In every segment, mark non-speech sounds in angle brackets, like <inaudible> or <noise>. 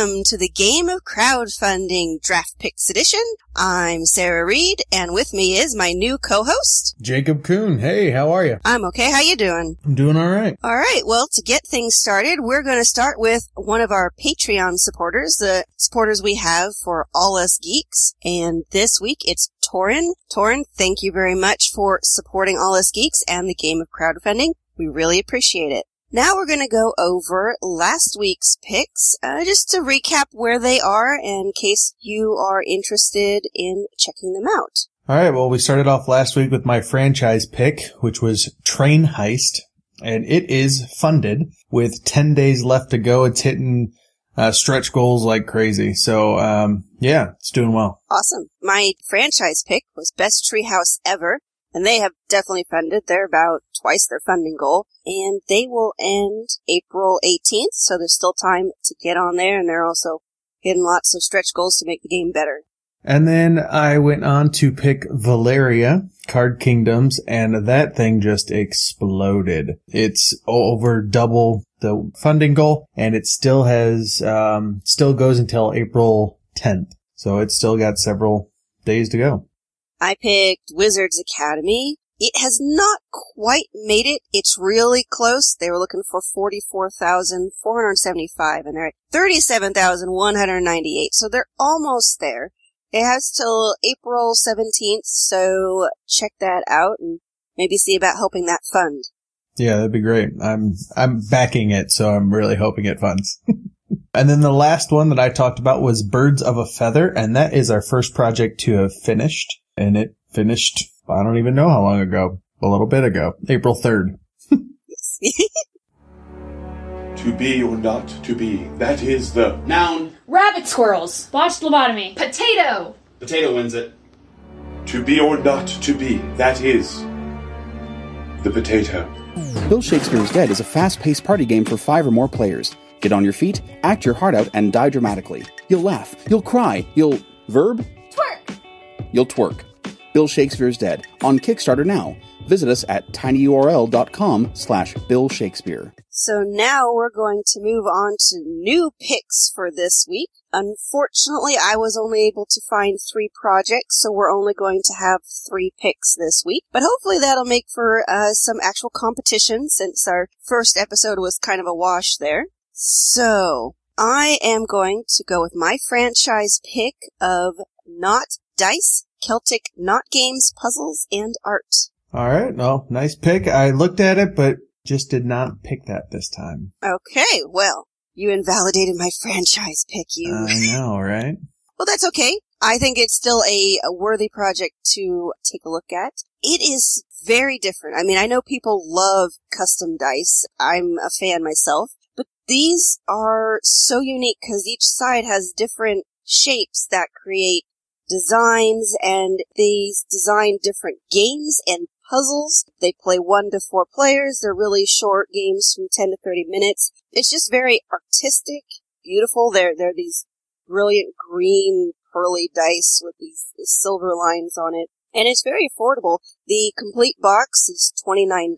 Welcome to the Game of Crowdfunding Draft Picks Edition. I'm Sarah Reed, and with me is my new co-host, Jacob Kuhn. Hey, how are you? I'm okay. How you doing? I'm doing all right. All right. Well, to get things started, we're going to start with one of our Patreon supporters, the supporters we have for All Us Geeks. And this week it's Torin. Torin, thank you very much for supporting All Us Geeks and the game of crowdfunding. We really appreciate it. Now we're going to go over last week's picks, uh, just to recap where they are in case you are interested in checking them out. All right. Well, we started off last week with my franchise pick, which was Train Heist, and it is funded with 10 days left to go. It's hitting uh, stretch goals like crazy. So, um, yeah, it's doing well. Awesome. My franchise pick was Best Treehouse Ever, and they have definitely funded. They're about twice their funding goal, and they will end April 18th, so there's still time to get on there, and they're also hitting lots of stretch goals to make the game better. And then I went on to pick Valeria, Card Kingdoms, and that thing just exploded. It's over double the funding goal, and it still has, um, still goes until April 10th. So it's still got several days to go. I picked Wizards Academy. It has not quite made it. It's really close. They were looking for 44,475 and they're at 37,198. So they're almost there. It has till April 17th, so check that out and maybe see about helping that fund. Yeah, that'd be great. I'm, I'm backing it, so I'm really hoping it funds. <laughs> and then the last one that I talked about was Birds of a Feather, and that is our first project to have finished. And it finished, I don't even know how long ago, a little bit ago, April 3rd. To be or not to be, that is the Noun. Rabbit squirrels. Botched lobotomy. Potato. Potato wins it. to be or not to be, that is the potato. Bill Shakespeare's Dead is a fast paced party game for five or more players. Get on your feet, act your heart out, and die dramatically. You'll laugh, you'll cry, you'll. verb? Twerk. You'll twerk. Bill Shakespeare's Dead on Kickstarter now. Visit us at tinyurl.com slash Bill Shakespeare. So now we're going to move on to new picks for this week. Unfortunately, I was only able to find three projects, so we're only going to have three picks this week. But hopefully that'll make for uh, some actual competition since our first episode was kind of a wash there. So I am going to go with my franchise pick of Knot Dice, Celtic Knot Games, Puzzles, and Art. All right. Well, nice pick. I looked at it, but just did not pick that this time. Okay, well, you invalidated my <laughs> franchise pick, you. I know, right? <laughs> Well, that's okay. I think it's still a, a worthy project to take a look at. It is very different. I mean, I know people love custom dice. I'm a fan myself, but these are so unique because each side has different shapes that create designs and these design different games and puzzles. They play one to four players. They're really short games from 10 to 30 minutes. It's just very artistic, beautiful. They're, they're these brilliant green pearly dice with these silver lines on it. And it's very affordable. The complete box is $29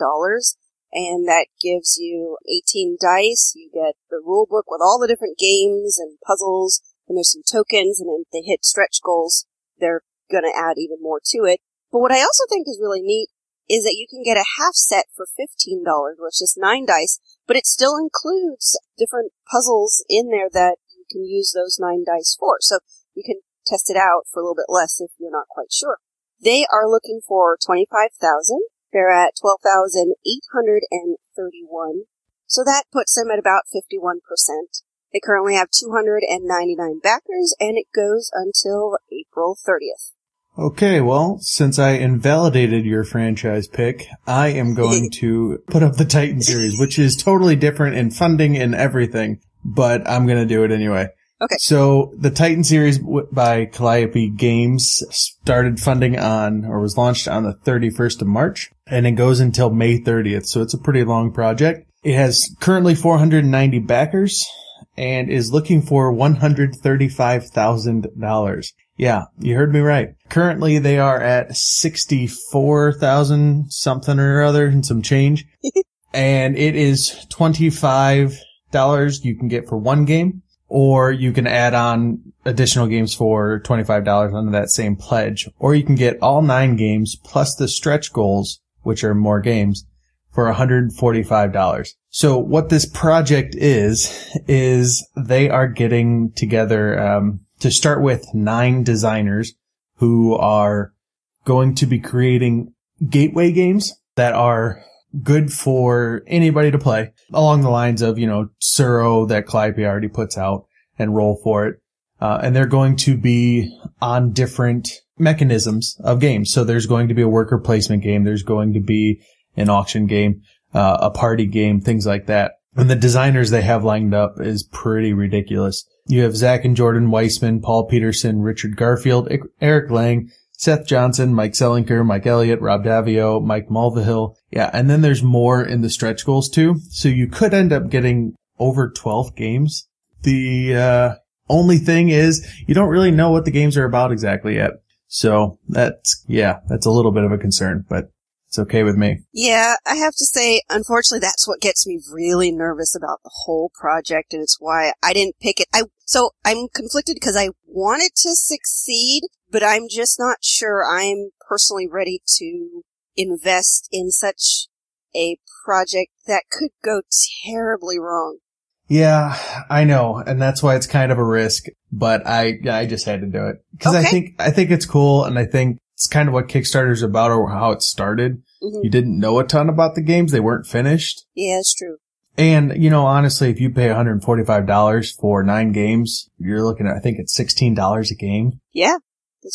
and that gives you 18 dice. You get the rule book with all the different games and puzzles and there's some tokens and if they hit stretch goals, they're gonna add even more to it. But what I also think is really neat is that you can get a half set for $15, which is nine dice, but it still includes different puzzles in there that you can use those nine dice for. So you can test it out for a little bit less if you're not quite sure. They are looking for 25,000. They're at 12,831. So that puts them at about 51%. They currently have 299 backers and it goes until April 30th. Okay, well, since I invalidated your franchise pick, I am going <laughs> to put up the Titan series, which is totally different in funding and everything, but I'm going to do it anyway. Okay. So the Titan series by Calliope Games started funding on, or was launched on the 31st of March, and it goes until May 30th. So it's a pretty long project. It has currently 490 backers and is looking for $135,000. Yeah, you heard me right. Currently they are at 64,000 something or other and some change. <laughs> and it is $25 you can get for one game or you can add on additional games for $25 under that same pledge, or you can get all nine games plus the stretch goals, which are more games, for $145. So what this project is, is they are getting together, um, to start with nine designers who are going to be creating gateway games that are good for anybody to play along the lines of, you know, Tsuro that Calliope already puts out and roll for it. Uh, and they're going to be on different mechanisms of games. So there's going to be a worker placement game. There's going to be an auction game, uh, a party game, things like that. And the designers they have lined up is pretty ridiculous. You have Zach and Jordan Weisman, Paul Peterson, Richard Garfield, Eric Lang, Seth Johnson, Mike Selinker, Mike Elliott, Rob Daviau, Mike Mulvihill. Yeah. And then there's more in the stretch goals too. So you could end up getting over 12 games. The, uh, only thing is you don't really know what the games are about exactly yet. So that's, yeah, that's a little bit of a concern, but it's okay with me. Yeah, I have to say, unfortunately, that's what gets me really nervous about the whole project, and it's why I didn't pick it. I so I'm conflicted because I want it to succeed, but I'm just not sure I'm personally ready to invest in such a project that could go terribly wrong. Yeah, I know, and that's why it's kind of a risk, but I I just had to do it because okay. I think I think it's cool, and I think it's kind of what Kickstarter's about or how it started. Mm-hmm. You didn't know a ton about the games; they weren't finished. Yeah, it's true. And you know, honestly, if you pay $145 for nine games, you're looking at I think it's $16 a game. Yeah,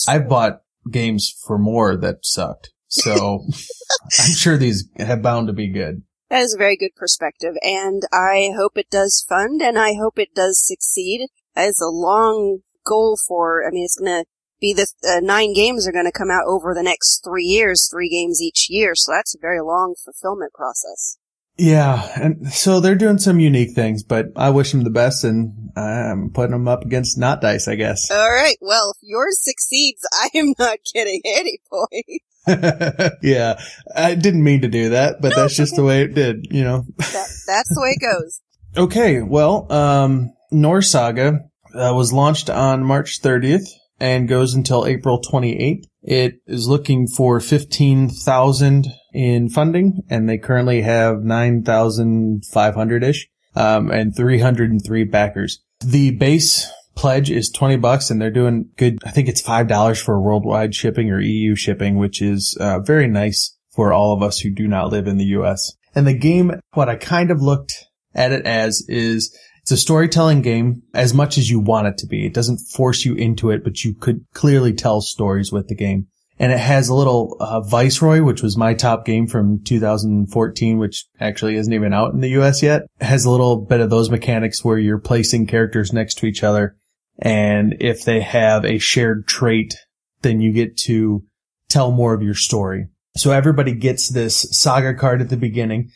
I've bought games for more that sucked. So <laughs> I'm sure these have bound to be good. That is a very good perspective, and I hope it does fund, and I hope it does succeed. That is a long goal for, I mean, it's gonna be the uh, nine games are gonna come out over the next three years, three games each year, so that's a very long fulfillment process. Yeah, and so they're doing some unique things, but I wish them the best, and I'm putting them up against Knot Dice, I guess. <laughs> All right. Well, if yours succeeds, <laughs> I am not getting any points. <laughs> yeah, I didn't mean to do that, but no, that's just okay. the way it did. You know, that, that's the way it goes. okay. Well, um, Norse Saga uh, was launched on March 30th and goes until April 28th. It is looking for 15,000 in funding and they currently have 9,500-ish, um, and 303 backers. The base pledge is 20 bucks and they're doing good. I think it's $5 for worldwide shipping or EU shipping, which is uh, very nice for all of us who do not live in the US. And the game, what I kind of looked at it as is it's a storytelling game as much as you want it to be. It doesn't force you into it, but you could clearly tell stories with the game. And it has a little uh, Viceroy, which was my top game from 2014, which actually isn't even out in the US yet. It has a little bit of those mechanics where you're placing characters next to each other. And if they have a shared trait, then you get to tell more of your story. So everybody gets this saga card at the beginning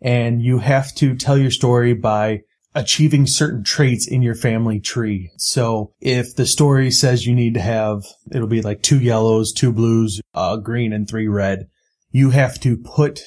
and you have to tell your story by achieving certain traits in your family tree. So if the story says you need to have, it'll be like two yellows, two blues, a green and three red. You have to put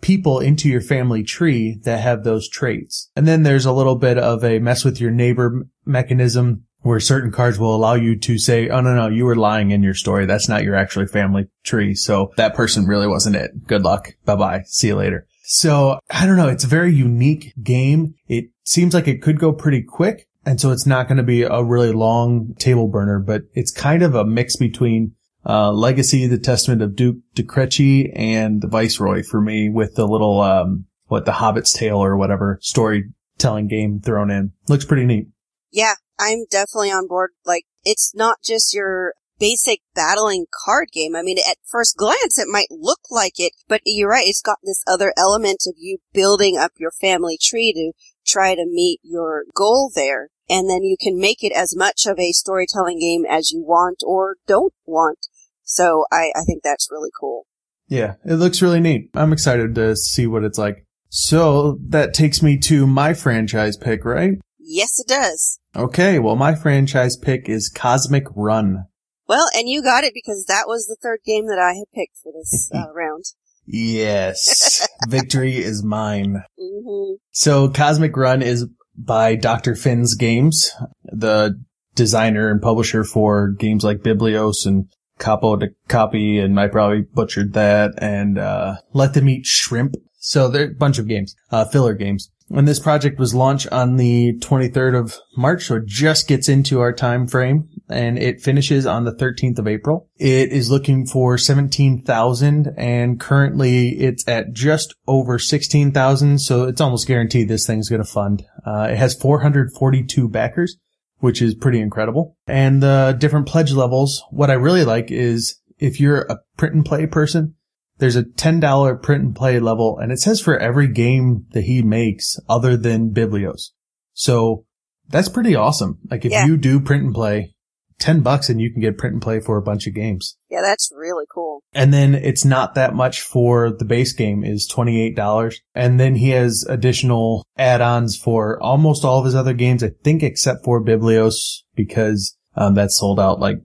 people into your family tree that have those traits. And then there's a little bit of a mess with your neighbor mechanism where certain cards will allow you to say, Oh, no, no, you were lying in your story. That's not your actually family tree. So that person really wasn't it. Good luck. Bye bye. See you later. So I don't know. It's a very unique game. It seems like it could go pretty quick. And so it's not going to be a really long table burner, but it's kind of a mix between uh, Legacy, the Testament of Duke de Crecy, and the Viceroy for me with the little, um, what, the Hobbit's Tale or whatever storytelling game thrown in. Looks pretty neat. Yeah, I'm definitely on board. Like, it's not just your basic battling card game. I mean, at first glance, it might look like it, but you're right. It's got this other element of you building up your family tree to try to meet your goal there. And then you can make it as much of a storytelling game as you want or don't want. So I, I think that's really cool. Yeah, it looks really neat. I'm excited to see what it's like. So that takes me to my franchise pick, right? Yes, it does. Okay, well, my franchise pick is Cosmic Run. Well, and you got it because that was the third game that I had picked for this <laughs> uh, round. Yes. <laughs> Victory is mine. Mm-hmm. So Cosmic Run is by Dr. Finn's Games, the designer and publisher for games like Biblios and Capo de Copy, and I probably butchered that, and uh, Let Them Eat Shrimp. So there are a bunch of games, uh, filler games. And this project was launched on the 23rd of March, so it just gets into our time frame and it finishes on the 13th of April. It is looking for 17,000 and currently it's at just over 16,000. So it's almost guaranteed this thing's going to fund. Uh, it has 442 backers, which is pretty incredible. And the different pledge levels. What I really like is if you're a print and play person, there's a $10 print and play level and it says for every game that he makes other than Biblios. So that's pretty awesome. Like if Yeah. you do print and play, 10 bucks and you can get print and play for a bunch of games. Yeah, that's really cool. And then it's not that much for the base game is $28. And then he has additional add-ons for almost all of his other games, I think except for Biblios because um, that's sold out like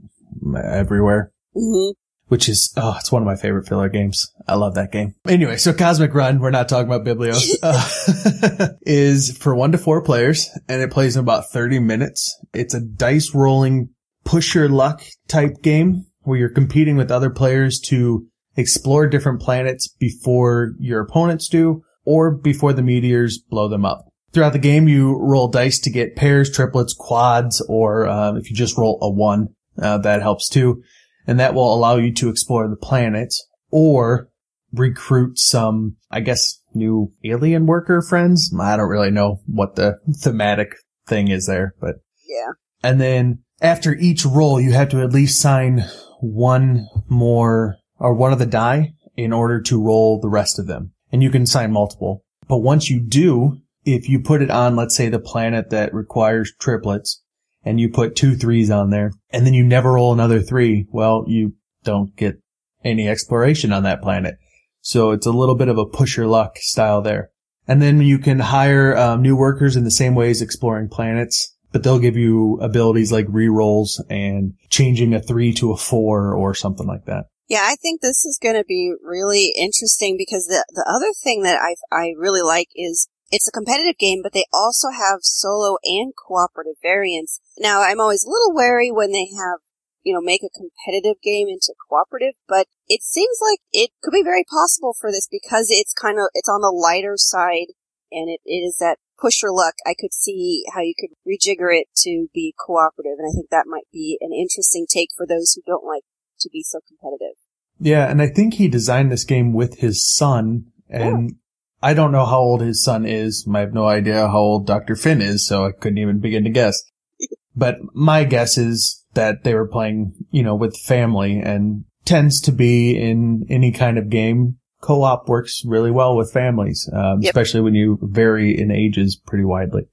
everywhere hmm which is oh, it's one of my favorite filler games. I love that game. Anyway, so Cosmic Run, we're not talking about Biblios, <laughs> uh, <laughs> is for one to four players, and it plays in about thirty minutes. It's a dice rolling, push your luck type game where you're competing with other players to explore different planets before your opponents do, or before the meteors blow them up. Throughout the game, you roll dice to get pairs, triplets, quads, or uh, if you just roll a one, uh, that helps too and that will allow you to explore the planet or recruit some, I guess, new alien worker friends. I don't really know what the thematic thing is there, but Yeah. and then after each roll, you have to at least sign one more or one of the die in order to roll the rest of them. And you can sign multiple. But once you do, if you put it on, let's say the planet that requires triplets and you put two threes on there and then you never roll another three, well, you don't get any exploration on that planet. So it's a little bit of a push your luck style there. And then you can hire um, new workers in the same way as exploring planets, but they'll give you abilities like rerolls and changing a three to a four or something like that. Yeah, I think this is going to be really interesting because the the other thing that I I really like is it's a competitive game, but they also have solo and cooperative variants. Now, I'm always a little wary when they have you know make a competitive game into cooperative, but it seems like it could be very possible for this because it's kind of it's on the lighter side and it, it is that push your luck. I could see how you could rejigger it to be cooperative, and I think that might be an interesting take for those who don't like to be so competitive. Yeah, and I think he designed this game with his son, and I don't know how old his son is. I have no idea how old Dr. Finn is, so I couldn't even begin to guess. But my guess is that they were playing, you know, with family and tends to be in any kind of game. Co-op works really well with families, um, Yep. especially when you vary in ages pretty widely.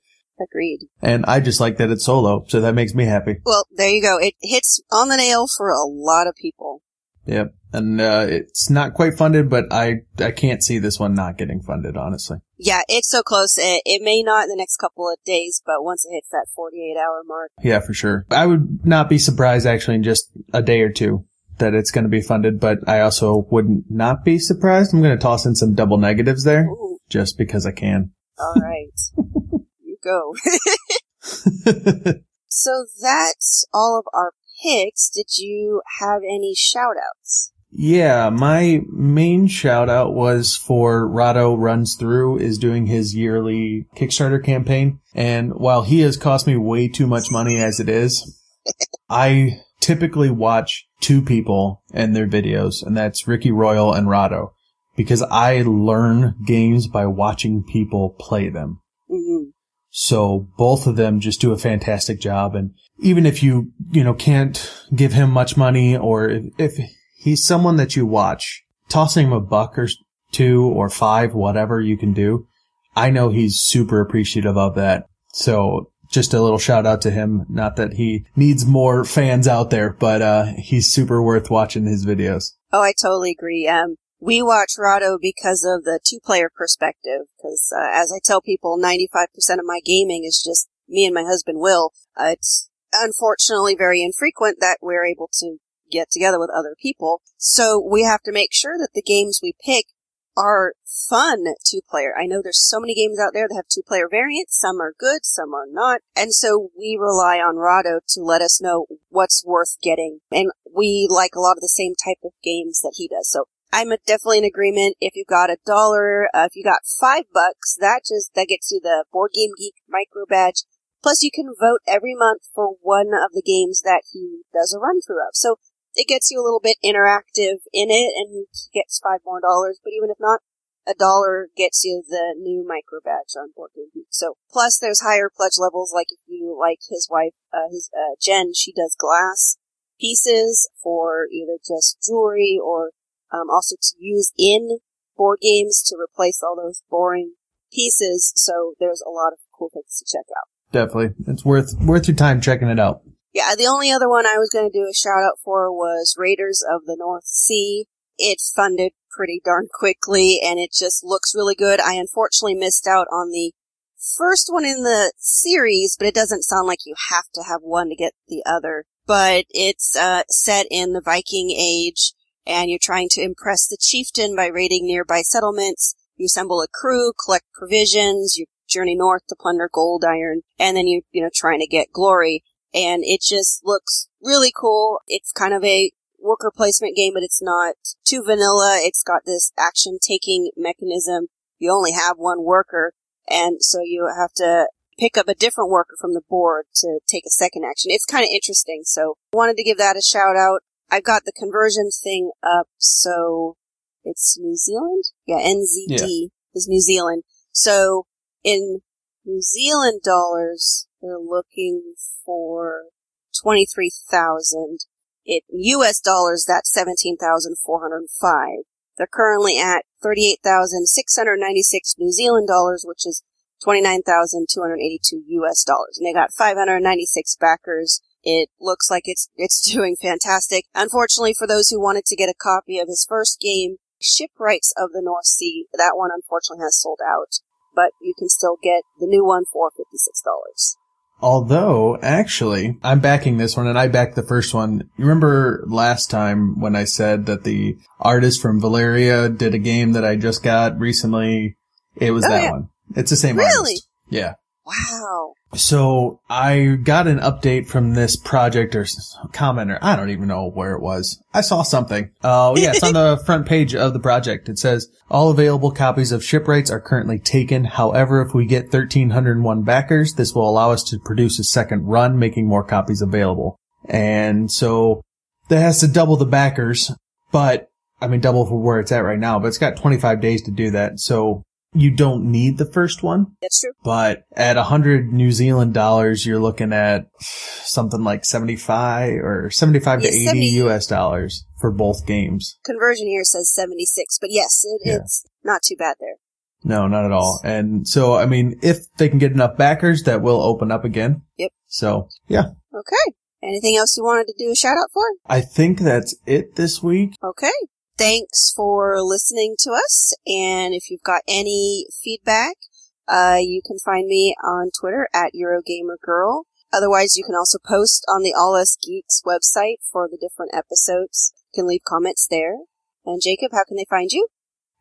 Agreed. And I just like that it's solo, so that makes me happy. Well, there you go. It hits on the nail for a lot of people. Yep. And, uh, it's not quite funded, but I, I can't see this one not getting funded, honestly. Yeah, it's so close. It, it may not in the next couple of days, but once it hits that 48 hour mark, Yeah, for sure. I would not be surprised actually in just a day or two that it's going to be funded, but I also wouldn't not be surprised. I'm going to toss in some double negatives there ooh, just because I can. all right. <laughs> you go. <laughs> <laughs> so that's all of our picks. Did you have any shout outs? Yeah, my main shout out was for Rahdo Runs Through is doing his yearly Kickstarter campaign. And while he has cost me way too much money as it is, I typically watch two people and their videos, and that's Ricky Royal and Rahdo, because I learn games by watching people play them. Mm-hmm. So both of them just do a fantastic job. And even if you, you know, can't give him much money or if, if he's someone that you watch, tossing him a buck or two or five, whatever you can do, I know he's super appreciative of that. So just a little shout out to him. Not that he needs more fans out there, but, uh, he's super worth watching his videos. Oh, I totally agree. Um, we watch Rahdo because of the two-player perspective. Because uh, as I tell people, 95% of my gaming is just me and my husband Will. Uh, it's unfortunately very infrequent that we're able to get together with other people. So we have to make sure that the games we pick are fun two player. I know there's so many games out there that have two player variants. Some are good, some are not. And so we rely on Rahdo to let us know what's worth getting. And we like a lot of the same type of games that he does. So I'm definitely in agreement. If you got a dollar, uh, if you got five bucks, that just, that gets you the Board Game Geek micro badge. Plus you can vote every month for one of the games that he does a run through of. So it gets you a little bit interactive in it and gets five more dollars, but even if not, a dollar gets you the new micro badge on Board Game Geek. So, plus there's higher pledge levels, like if you like his wife, uh, his, uh, Jen, she does glass pieces for either just jewelry or, um, also to use in board games to replace all those boring pieces. So there's a lot of cool things to check out. Definitely. It's worth, worth your time checking it out. Yeah, the only other one I was going to do a shout out for was Raiders of the North Sea. It funded pretty darn quickly and it just looks really good. I unfortunately missed out on the first one in the series, but it doesn't sound like you have to have one to get the other. But it's uh, set in the Viking Age and you're trying to impress the chieftain by raiding nearby settlements. You assemble a crew, collect provisions, you journey north to plunder gold iron, and then you, you know, trying to get glory and it just looks really cool. It's kind of a worker placement game, but it's not too vanilla. It's got this action taking mechanism. You only have one worker, and so you have to pick up a different worker from the board to take a second action. It's kind of interesting, so wanted to give that a shout out. I've got the conversion thing up, so it's New Zealand? Yeah, NZD yeah. is New Zealand. So in New Zealand dollars, they're looking for 23,000. It, US dollars, that's 17,405. They're currently at 38,696 New Zealand dollars, which is 29,282 US dollars. And they got 596 backers. It looks like it's, it's <laughs> doing fantastic. Unfortunately, for those who wanted to get a copy of his first game, Shipwrights of the North Sea, that one unfortunately has sold out. But you can still get the new one for $56. Although, actually, I'm backing this one and I backed the first one. You remember last time when I said that the artist from Valeria did a game that I just got recently? It was oh, that yeah. one. It's the same really? artist. Yeah. Wow. So I got an update from this project or commenter. I don't even know where it was. I saw something. Oh, uh, yeah, it's on the <laughs> front page of the project. It says all available copies of Shipwrights are currently taken. However, if we get 1301 backers, this will allow us to produce a second run, making more copies available. And so that has to double the backers, but I mean, double for where it's at right now, but it's got 25 days to do that. So you don't need the first one. That's true. But at a hundred New Zealand dollars, you're looking at something like 75 or 75 yeah, to 80 70. US dollars for both games. Conversion here says 76, but yes, it, yeah. it's not too bad there. No, not at all. And so, I mean, if they can get enough backers, that will open up again. Yep. So, yeah. Okay. Anything else you wanted to do a shout out for? I think that's it this week. Okay. Thanks for listening to us. And if you've got any feedback, uh, you can find me on Twitter at EurogamerGirl. Otherwise, you can also post on the All Us Geeks website for the different episodes. You can leave comments there. And Jacob, how can they find you?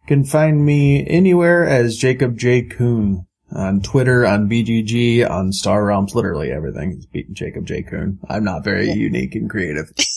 You can find me anywhere as Jacob J. Kuhn. On Twitter, on BGG, on Star Realms, literally everything. Jacob J. Kuhn. I'm not very yeah. unique and creative. <laughs>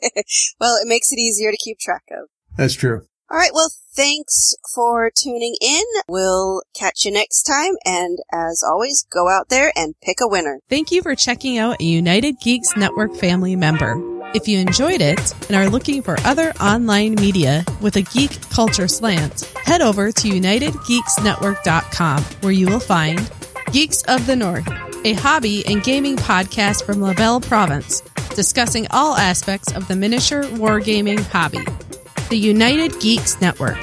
<laughs> well, it makes it easier to keep track of. That's true. All right. Well, thanks for tuning in. We'll catch you next time. And as always, go out there and pick a winner. Thank you for checking out a United Geeks Network family member. If you enjoyed it and are looking for other online media with a geek culture slant, head over to UnitedGeeksNetwork.com where you will find Geeks of the North, a hobby and gaming podcast from La Belle Province discussing all aspects of the miniature wargaming hobby. The United Geeks Network.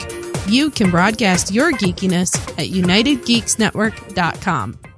You can broadcast your geekiness at UnitedGeeksNetwork.com.